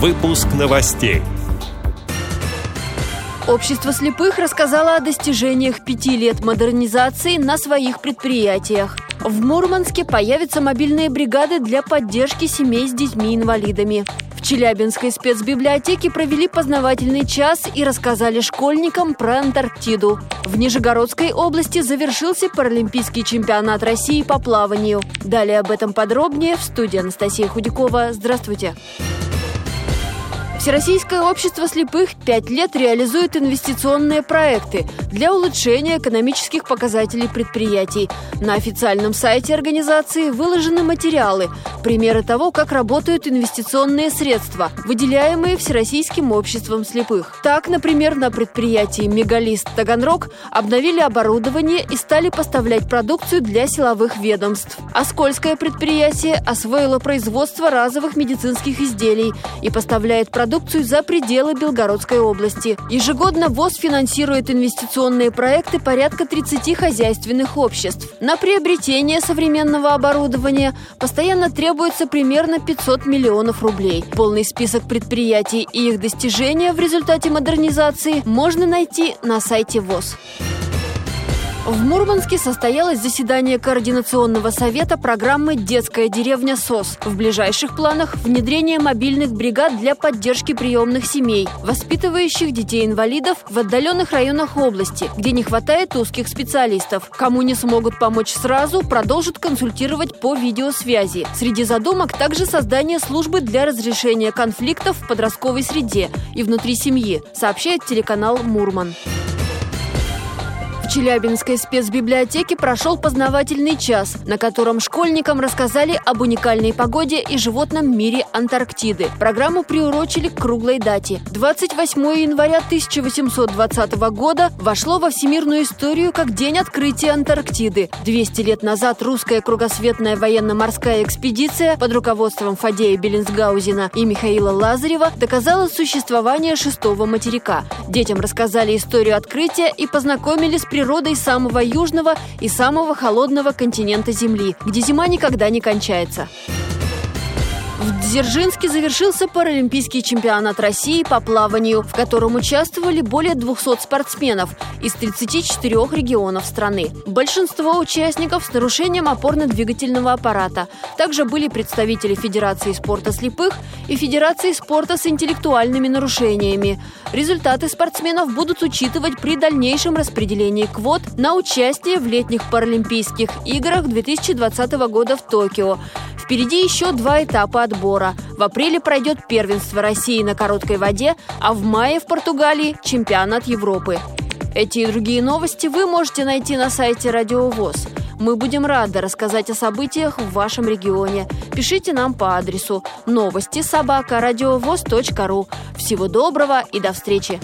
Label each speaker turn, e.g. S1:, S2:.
S1: Выпуск новостей.
S2: Общество слепых рассказало о достижениях пяти лет модернизации на своих предприятиях. В Мурманске появятся мобильные бригады для поддержки семей с детьми-инвалидами. В Челябинской спецбиблиотеке провели познавательный час и рассказали школьникам про Антарктиду. В Нижегородской области завершился Паралимпийский чемпионат России по плаванию. Далее об этом подробнее в студии Анастасия Худякова. Здравствуйте. Здравствуйте. Всероссийское общество слепых пять лет реализует инвестиционные проекты для улучшения экономических показателей предприятий. На официальном сайте организации выложены материалы, примеры того, как работают инвестиционные средства, выделяемые Всероссийским обществом слепых. Так, например, на предприятии «Мегалист Таганрог» обновили оборудование и стали поставлять продукцию для силовых ведомств. Оскольское предприятие освоило производство разовых медицинских изделий и поставляет продукцию продукцию за пределы Белгородской области. Ежегодно ВОЗ финансирует инвестиционные проекты порядка 30 хозяйственных обществ. На приобретение современного оборудования постоянно требуется примерно 500 миллионов рублей. Полный список предприятий и их достижения в результате модернизации можно найти на сайте ВОЗ. В Мурманске состоялось заседание Координационного совета программы «Детская деревня СОС». В ближайших планах внедрение мобильных бригад для поддержки приемных семей, воспитывающих детей-инвалидов в отдаленных районах области, где не хватает узких специалистов. Кому не смогут помочь сразу, продолжат консультировать по видеосвязи. Среди задумок также создание службы для разрешения конфликтов в подростковой среде и внутри семьи, сообщает телеканал «Мурман». В Челябинской спецбиблиотеке прошел познавательный час, на котором школьникам рассказали об уникальной погоде и животном мире Антарктиды. Программу приурочили к круглой дате. 28 января 1820 года вошло во всемирную историю как День открытия Антарктиды. 200 лет назад русская кругосветная военно-морская экспедиция под руководством Фадея Беллинсгаузена и Михаила Лазарева доказала существование шестого материка. Детям рассказали историю открытия и познакомили с природой самого южного и самого холодного континента Земли, где зима никогда не кончается. В Дзержинске завершился Паралимпийский чемпионат России по плаванию, в котором участвовали более 200 спортсменов из 34 регионов страны. Большинство участников с нарушением опорно-двигательного аппарата. Также были представители Федерации спорта слепых и Федерации спорта с интеллектуальными нарушениями. Результаты спортсменов будут учитывать при дальнейшем распределении квот на участие в летних Паралимпийских играх 2020 года в Токио. Впереди еще два этапа отбора. В апреле пройдет первенство России на короткой воде, а в мае в Португалии чемпионат Европы. Эти и другие новости вы можете найти на сайте Радио ВОЗ. Мы будем рады рассказать о событиях в вашем регионе. Пишите нам по адресу новости собака ру. Всего доброго и до встречи!